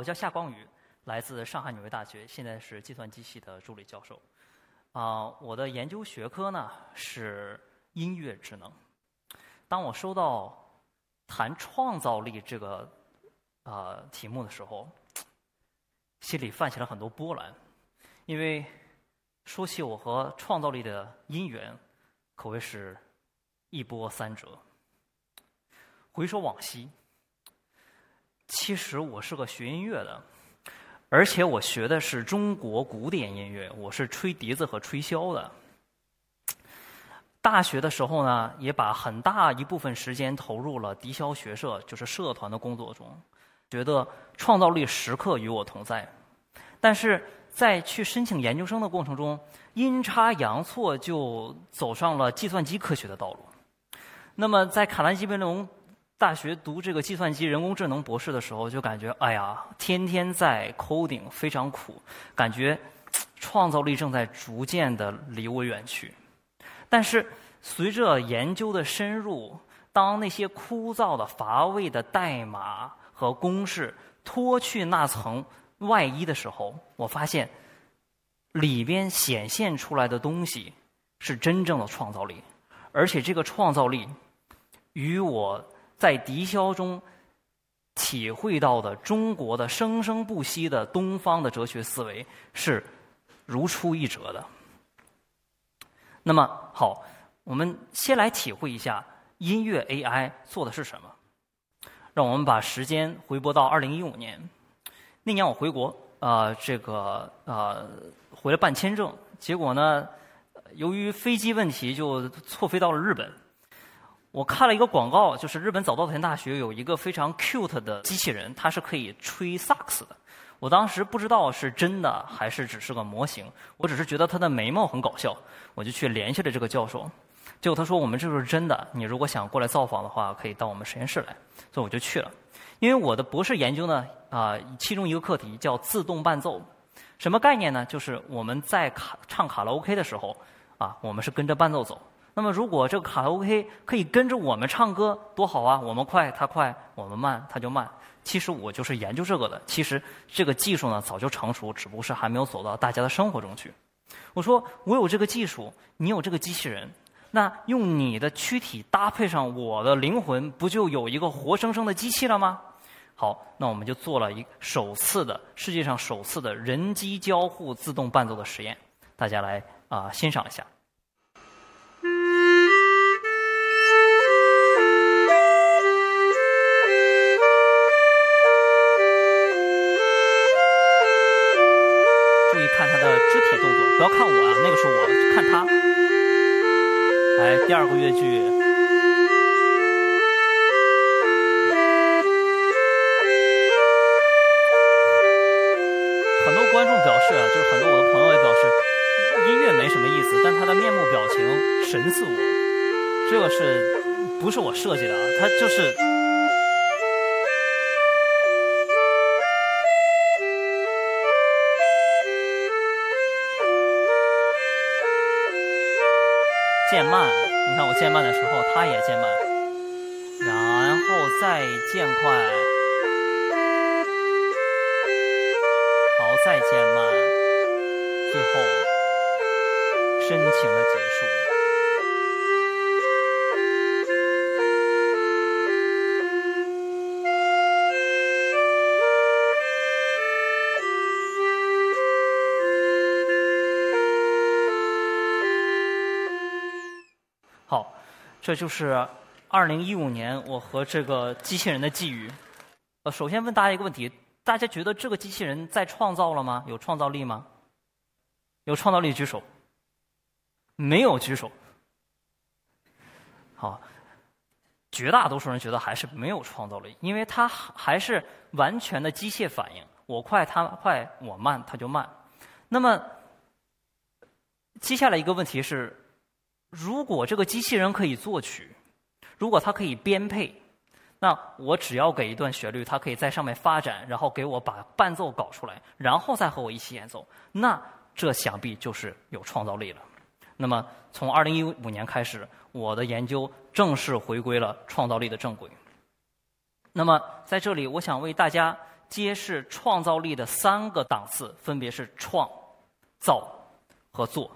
我叫夏光宇，来自上海纽约大学，现在是计算机系的助理教授。啊，我的研究学科呢是音乐智能。当我收到谈创造力这个啊题目的时候，心里泛起了很多波澜，因为说起我和创造力的因缘，可谓是一波三折。回首往昔。其实我是个学音乐的，而且我学的是中国古典音乐，我是吹笛子和吹箫的。大学的时候呢，也把很大一部分时间投入了笛箫学社，就是社团的工作中，觉得创造力时刻与我同在。但是在去申请研究生的过程中，阴差阳错就走上了计算机科学的道路。那么在卡兰基梅隆。大学读这个计算机人工智能博士的时候，就感觉哎呀，天天在 coding 非常苦，感觉创造力正在逐渐的离我远去。但是随着研究的深入，当那些枯燥的、乏味的代码和公式脱去那层外衣的时候，我发现里边显现出来的东西是真正的创造力，而且这个创造力与我。在笛箫中体会到的中国的生生不息的东方的哲学思维是如出一辙的。那么好，我们先来体会一下音乐 AI 做的是什么。让我们把时间回拨到二零一五年，那年我回国，啊，这个啊回来办签证，结果呢，由于飞机问题就错飞到了日本。我看了一个广告，就是日本早稻田大学有一个非常 cute 的机器人，它是可以吹萨克斯的。我当时不知道是真的还是只是个模型，我只是觉得它的眉毛很搞笑，我就去联系了这个教授。结果他说我们这个是真的，你如果想过来造访的话，可以到我们实验室来。所以我就去了。因为我的博士研究呢，啊，其中一个课题叫自动伴奏，什么概念呢？就是我们在卡唱卡拉 OK 的时候，啊，我们是跟着伴奏走。那么，如果这个卡拉 OK 可以跟着我们唱歌，多好啊！我们快，他快；我们慢，他就慢。其实我就是研究这个的。其实这个技术呢，早就成熟，只不过是还没有走到大家的生活中去。我说，我有这个技术，你有这个机器人，那用你的躯体搭配上我的灵魂，不就有一个活生生的机器了吗？好，那我们就做了一首次的世界上首次的人机交互自动伴奏的实验，大家来啊欣赏一下。第二个乐句。很多观众表示啊，就是很多我的朋友也表示，音乐没什么意思，但他的面目表情神似我。这个是不是我设计的啊？他就是。渐慢，渐慢的时候，它也渐慢，然后再渐快，好，再渐慢，最后深情的结束。这就是二零一五年我和这个机器人的寄语。呃，首先问大家一个问题：大家觉得这个机器人在创造了吗？有创造力吗？有创造力举手。没有举手。好，绝大多数人觉得还是没有创造力，因为它还是完全的机械反应，我快它快，我慢它就慢。那么，接下来一个问题是。如果这个机器人可以作曲，如果它可以编配，那我只要给一段旋律，它可以在上面发展，然后给我把伴奏搞出来，然后再和我一起演奏，那这想必就是有创造力了。那么从二零一五年开始，我的研究正式回归了创造力的正轨。那么在这里，我想为大家揭示创造力的三个档次，分别是创、造和做。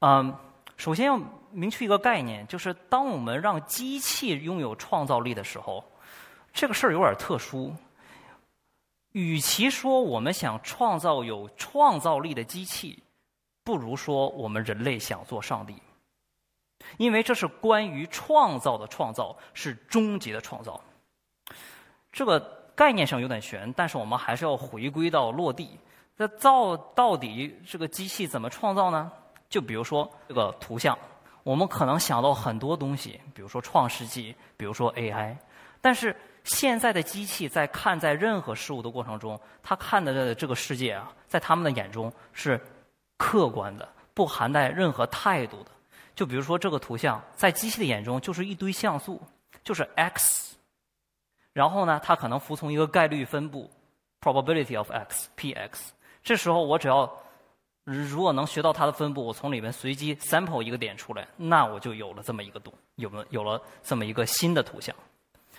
嗯，首先要明确一个概念，就是当我们让机器拥有创造力的时候，这个事儿有点特殊。与其说我们想创造有创造力的机器，不如说我们人类想做上帝，因为这是关于创造的创造，是终极的创造。这个概念上有点悬，但是我们还是要回归到落地。那造到底这个机器怎么创造呢？就比如说这个图像，我们可能想到很多东西，比如说创世纪，比如说 AI，但是。现在的机器在看待任何事物的过程中，它看的这个世界啊，在他们的眼中是客观的，不含带任何态度的。就比如说这个图像，在机器的眼中就是一堆像素，就是 x。然后呢，它可能服从一个概率分布 （probability of x，p_x）。这时候我只要如果能学到它的分布，我从里面随机 sample 一个点出来，那我就有了这么一个东，有了有了这么一个新的图像。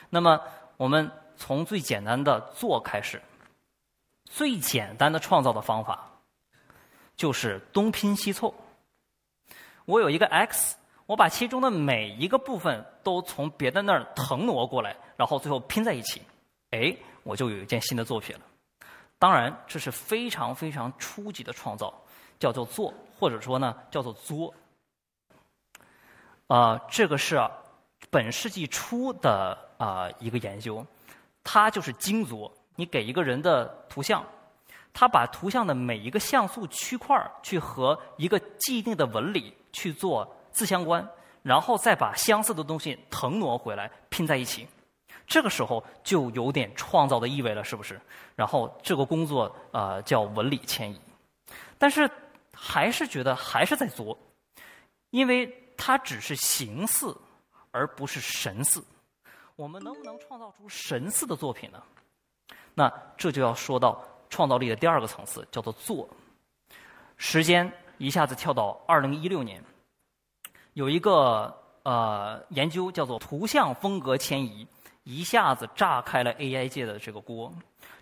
那么。我们从最简单的做开始，最简单的创造的方法就是东拼西凑。我有一个 x，我把其中的每一个部分都从别的那儿腾挪过来，然后最后拼在一起，哎，我就有一件新的作品了。当然，这是非常非常初级的创造，叫做做，或者说呢叫做作。啊，这个是本世纪初的。啊，一个研究，它就是精作。你给一个人的图像，他把图像的每一个像素区块去和一个既定的纹理去做自相关，然后再把相似的东西腾挪回来拼在一起。这个时候就有点创造的意味了，是不是？然后这个工作啊叫纹理迁移，但是还是觉得还是在作，因为它只是形似，而不是神似。我们能不能创造出神似的作品呢？那这就要说到创造力的第二个层次，叫做做。时间一下子跳到二零一六年，有一个呃研究叫做图像风格迁移，一下子炸开了 AI 界的这个锅。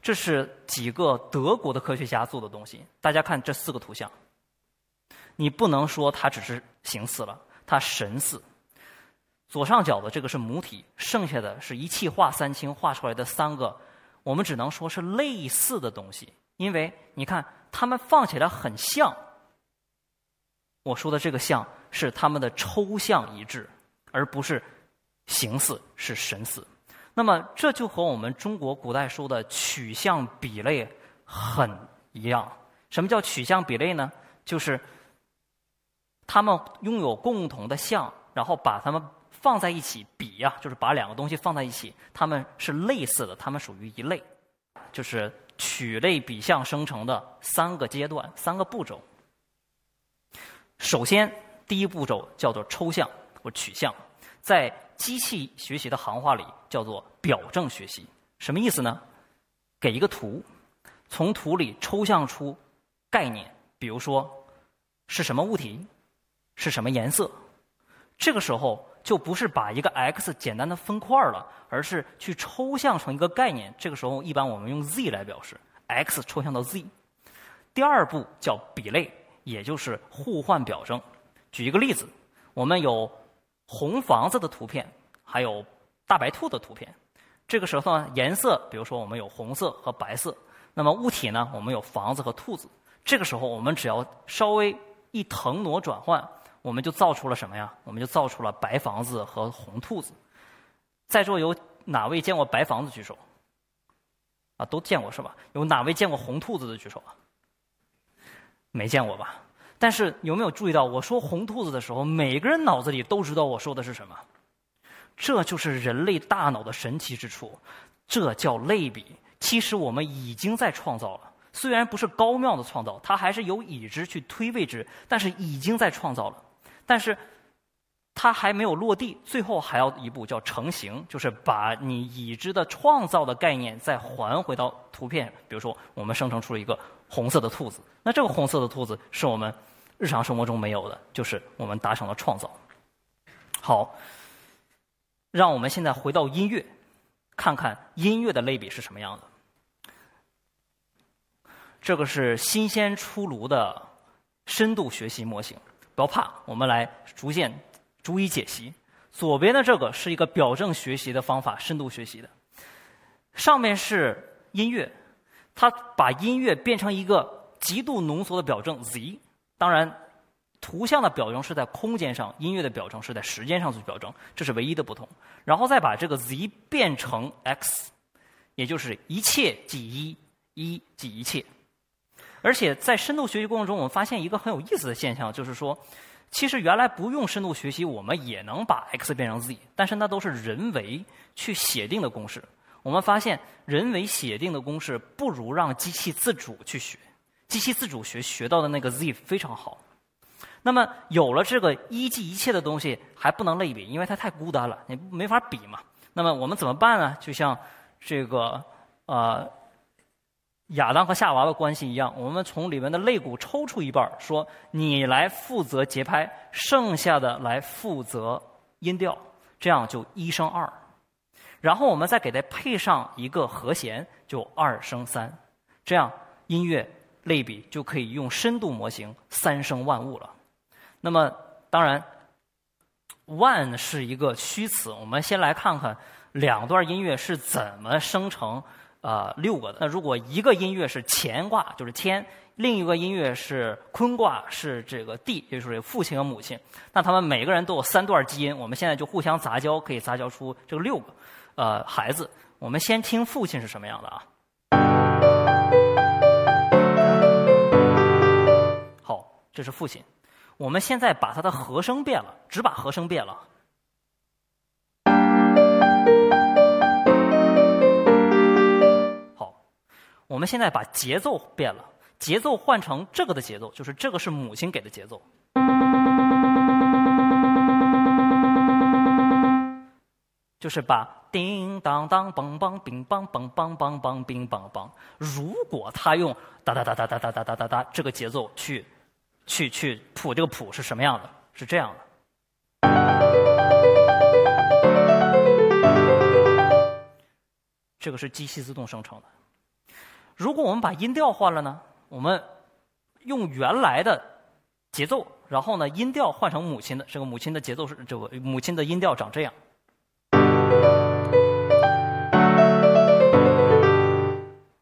这是几个德国的科学家做的东西。大家看这四个图像，你不能说它只是形似了，它神似。左上角的这个是母体，剩下的是一气化三清画出来的三个，我们只能说是类似的东西，因为你看它们放起来很像。我说的这个像是它们的抽象一致，而不是形似是神似。那么这就和我们中国古代说的取象比类很一样。什么叫取象比类呢？就是它们拥有共同的像，然后把它们。放在一起比呀，就是把两个东西放在一起，它们是类似的，它们属于一类，就是取类比象生成的三个阶段、三个步骤。首先，第一步骤叫做抽象或取象，在机器学习的行话里叫做表证学习。什么意思呢？给一个图，从图里抽象出概念，比如说是什么物体，是什么颜色，这个时候。就不是把一个 x 简单的分块了，而是去抽象成一个概念。这个时候，一般我们用 z 来表示 x 抽象到 z。第二步叫比类，也就是互换表征。举一个例子，我们有红房子的图片，还有大白兔的图片。这个时候呢，颜色，比如说我们有红色和白色。那么物体呢，我们有房子和兔子。这个时候，我们只要稍微一腾挪转换。我们就造出了什么呀？我们就造出了白房子和红兔子。在座有哪位见过白房子？举手。啊，都见过是吧？有哪位见过红兔子的举手啊？没见过吧？但是有没有注意到，我说红兔子的时候，每个人脑子里都知道我说的是什么？这就是人类大脑的神奇之处，这叫类比。其实我们已经在创造了。虽然不是高妙的创造，它还是有已知去推未知，但是已经在创造了。但是，它还没有落地，最后还要一步叫成型，就是把你已知的创造的概念再还回到图片。比如说，我们生成出了一个红色的兔子，那这个红色的兔子是我们日常生活中没有的，就是我们达成了创造。好，让我们现在回到音乐，看看音乐的类比是什么样的。这个是新鲜出炉的深度学习模型，不要怕，我们来逐渐逐一解析。左边的这个是一个表证学习的方法，深度学习的。上面是音乐，它把音乐变成一个极度浓缩的表证 z，当然。图像的表征是在空间上，音乐的表征是在时间上做表征，这是唯一的不同。然后再把这个 z 变成 x，也就是一切即一，一即一切。而且在深度学习过程中，我们发现一个很有意思的现象，就是说，其实原来不用深度学习，我们也能把 x 变成 z，但是那都是人为去写定的公式。我们发现，人为写定的公式不如让机器自主去学，机器自主学学到的那个 z 非常好。那么有了这个一记一切的东西，还不能类比，因为它太孤单了，你没法比嘛。那么我们怎么办呢？就像这个呃亚当和夏娃的关系一样，我们从里面的肋骨抽出一半说你来负责节拍，剩下的来负责音调，这样就一升二。然后我们再给它配上一个和弦，就二升三，这样音乐类比就可以用深度模型三生万物了。那么，当然，one 是一个虚词。我们先来看看两段音乐是怎么生成呃六个的。那如果一个音乐是乾卦，就是天；另一个音乐是坤卦，是这个地，就是父亲和母亲。那他们每个人都有三段基因，我们现在就互相杂交，可以杂交出这个六个呃孩子。我们先听父亲是什么样的啊？好，这是父亲。我们现在把它的和声变了，只把和声变了。我们现在把节奏变了，节奏换成这个的节奏，就是这个是母亲给的节奏。就是把叮当当梆梆乒梆梆梆梆梆乒梆梆。如果他用哒哒哒哒哒哒哒哒哒哒这个节奏去。去去谱这个谱是什么样的？是这样的。这个是机器自动生成的。如果我们把音调换了呢？我们用原来的节奏，然后呢音调换成母亲的，这个母亲的节奏是这个母亲的音调长这样。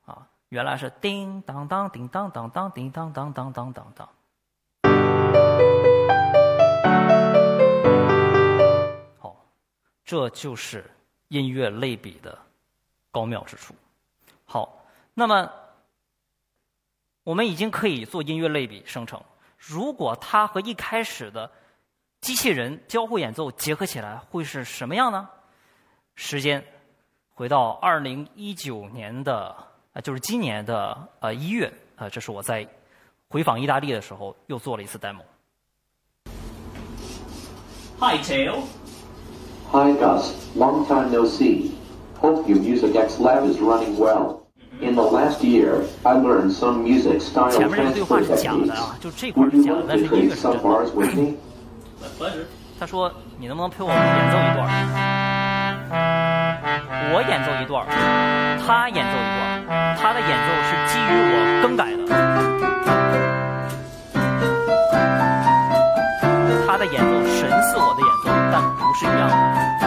啊，原来是叮当当叮当当当叮当当当当当当。这就是音乐类比的高妙之处。好，那么我们已经可以做音乐类比生成。如果它和一开始的机器人交互演奏结合起来，会是什么样呢？时间回到二零一九年的啊，就是今年的呃一月啊，这是我在回访意大利的时候又做了一次 demo。Hi Tail。Hi Gus, long time no see. Hope your Music X Lab is running well. in the last year i learned some music 前面这对话是假的啊就这块是假的但是音乐是真的。他说你能不能陪我演奏一段我演奏一段他演奏一段他的演奏是基于我更改的。他的演奏神似我的演奏但不是一样的。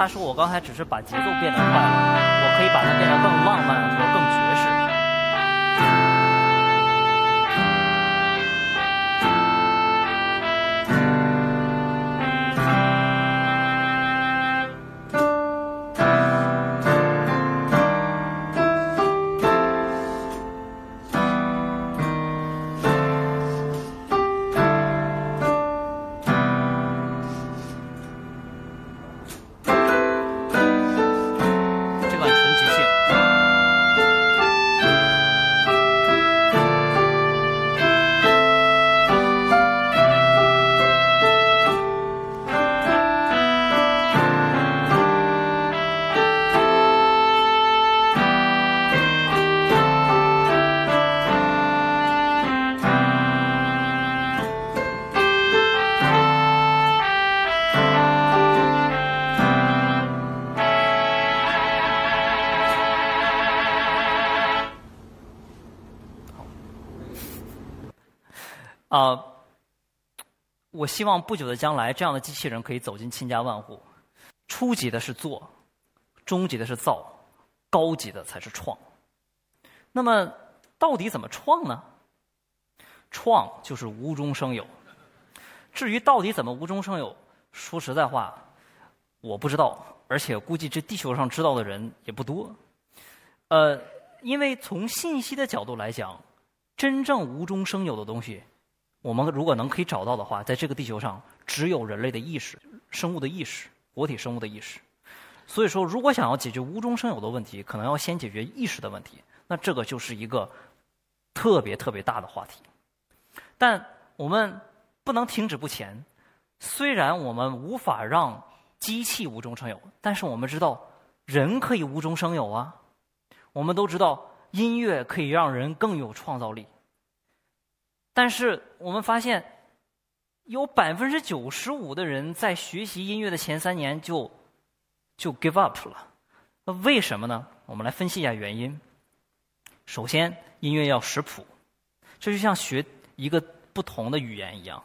他说：“我刚才只是把节奏变得快了，我可以把它变得更浪漫和更”啊，我希望不久的将来，这样的机器人可以走进千家万户。初级的是做，中级的是造，高级的才是创。那么，到底怎么创呢？创就是无中生有。至于到底怎么无中生有，说实在话，我不知道，而且估计这地球上知道的人也不多。呃，因为从信息的角度来讲，真正无中生有的东西，我们如果能可以找到的话，在这个地球上只有人类的意识、生物的意识、活体生物的意识。所以说，如果想要解决无中生有的问题，可能要先解决意识的问题。那这个就是一个特别特别大的话题。但我们不能停止不前。虽然我们无法让机器无中生有，但是我们知道人可以无中生有啊。我们都知道音乐可以让人更有创造力。但是我们发现，有百分之九十五的人在学习音乐的前三年就就 give up 了。那为什么呢？我们来分析一下原因。首先，音乐要识谱，这就像学一个不同的语言一样。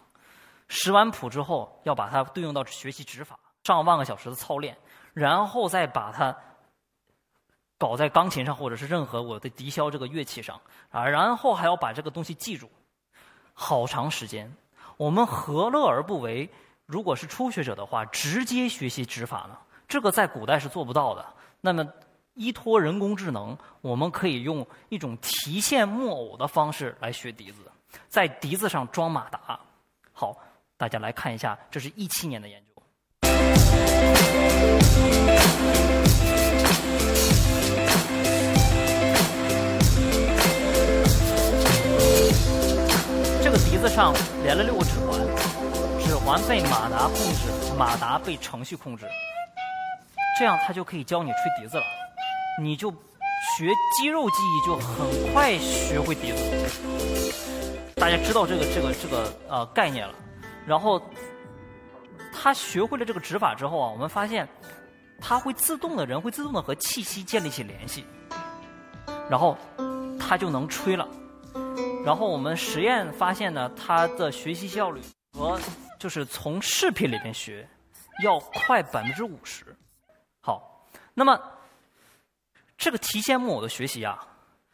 识完谱之后，要把它对应到学习指法，上万个小时的操练，然后再把它搞在钢琴上，或者是任何我的笛箫这个乐器上啊，然后还要把这个东西记住，好长时间。我们何乐而不为？如果是初学者的话，直接学习指法呢？这个在古代是做不到的。那么，依托人工智能，我们可以用一种提线木偶的方式来学笛子，在笛子上装马达。好。大家来看一下，这是一七年的研究。上连了六个指环，指环被马达控制，马达被程序控制，这样它就可以教你吹笛子了。你就学肌肉记忆，就很快学会笛子。大家知道这个这个这个呃概念了。然后，他学会了这个指法之后啊，我们发现，他会自动的人会自动的和气息建立起联系，然后他就能吹了。然后我们实验发现呢，他的学习效率和就是从视频里面学要快百分之五十。好，那么这个提线木偶的学习啊，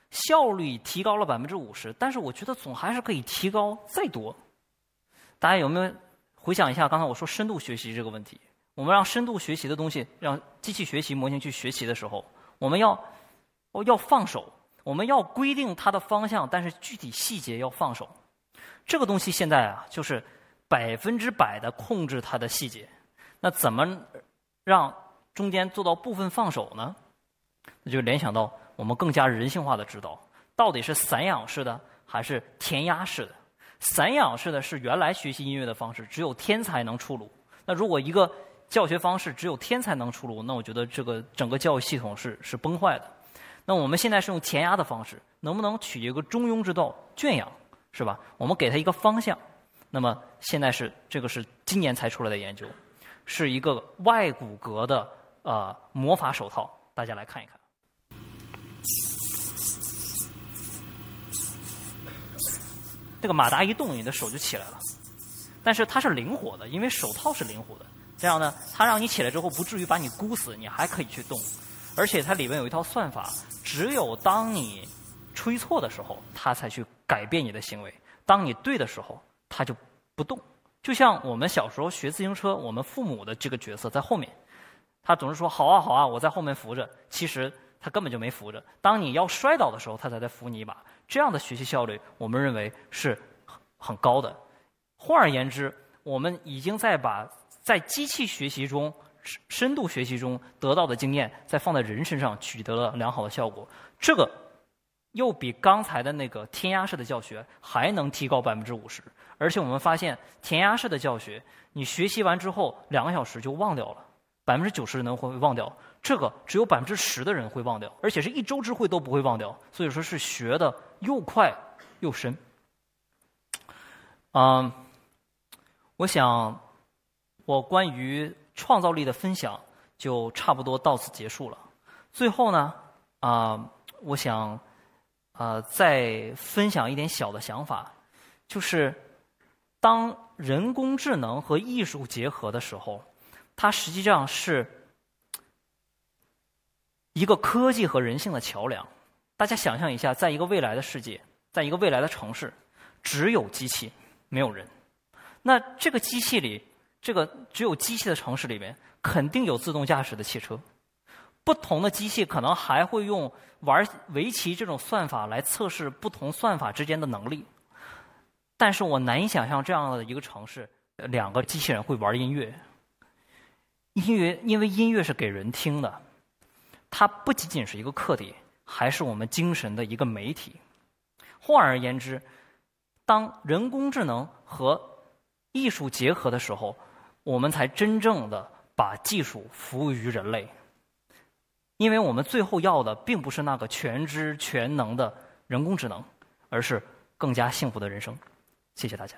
效率提高了百分之五十，但是我觉得总还是可以提高再多。大家有没有回想一下刚才我说深度学习这个问题？我们让深度学习的东西，让机器学习模型去学习的时候，我们要哦要放手，我们要规定它的方向，但是具体细节要放手。这个东西现在啊，就是百分之百的控制它的细节。那怎么让中间做到部分放手呢？那就联想到我们更加人性化的指导，到底是散养式的还是填鸭式的？散养式的是原来学习音乐的方式，只有天才能出炉。那如果一个教学方式只有天才能出炉，那我觉得这个整个教育系统是是崩坏的。那我们现在是用填鸭的方式，能不能取一个中庸之道，圈养，是吧？我们给他一个方向。那么现在是这个是今年才出来的研究，是一个外骨骼的呃魔法手套，大家来看一看。这个马达一动，你的手就起来了。但是它是灵活的，因为手套是灵活的。这样呢，它让你起来之后不至于把你箍死，你还可以去动。而且它里面有一套算法，只有当你吹错的时候，它才去改变你的行为；当你对的时候，它就不动。就像我们小时候学自行车，我们父母的这个角色在后面，他总是说“好啊，好啊，我在后面扶着”，其实他根本就没扶着。当你要摔倒的时候，他才在扶你一把。这样的学习效率，我们认为是很高的。换而言之，我们已经在把在机器学习中、深度学习中得到的经验，再放在人身上取得了良好的效果。这个又比刚才的那个填鸭式的教学还能提高百分之五十。而且我们发现，填鸭式的教学，你学习完之后两个小时就忘掉了，百分之九十的人会忘掉。这个只有百分之十的人会忘掉，而且是一周之会都不会忘掉。所以说是学的又快又深。嗯，我想我关于创造力的分享就差不多到此结束了。最后呢，啊，我想啊再分享一点小的想法，就是当人工智能和艺术结合的时候，它实际上是一个科技和人性的桥梁。大家想象一下，在一个未来的世界，在一个未来的城市，只有机器，没有人。那这个机器里，这个只有机器的城市里面，肯定有自动驾驶的汽车。不同的机器可能还会用玩围棋这种算法来测试不同算法之间的能力。但是我难以想象这样的一个城市，两个机器人会玩音乐。音乐，因为音乐是给人听的，它不仅仅是一个客体，还是我们精神的一个媒体。换而言之，当人工智能和艺术结合的时候，我们才真正的把技术服务于人类。因为我们最后要的并不是那个全知全能的人工智能，而是更加幸福的人生。谢谢大家。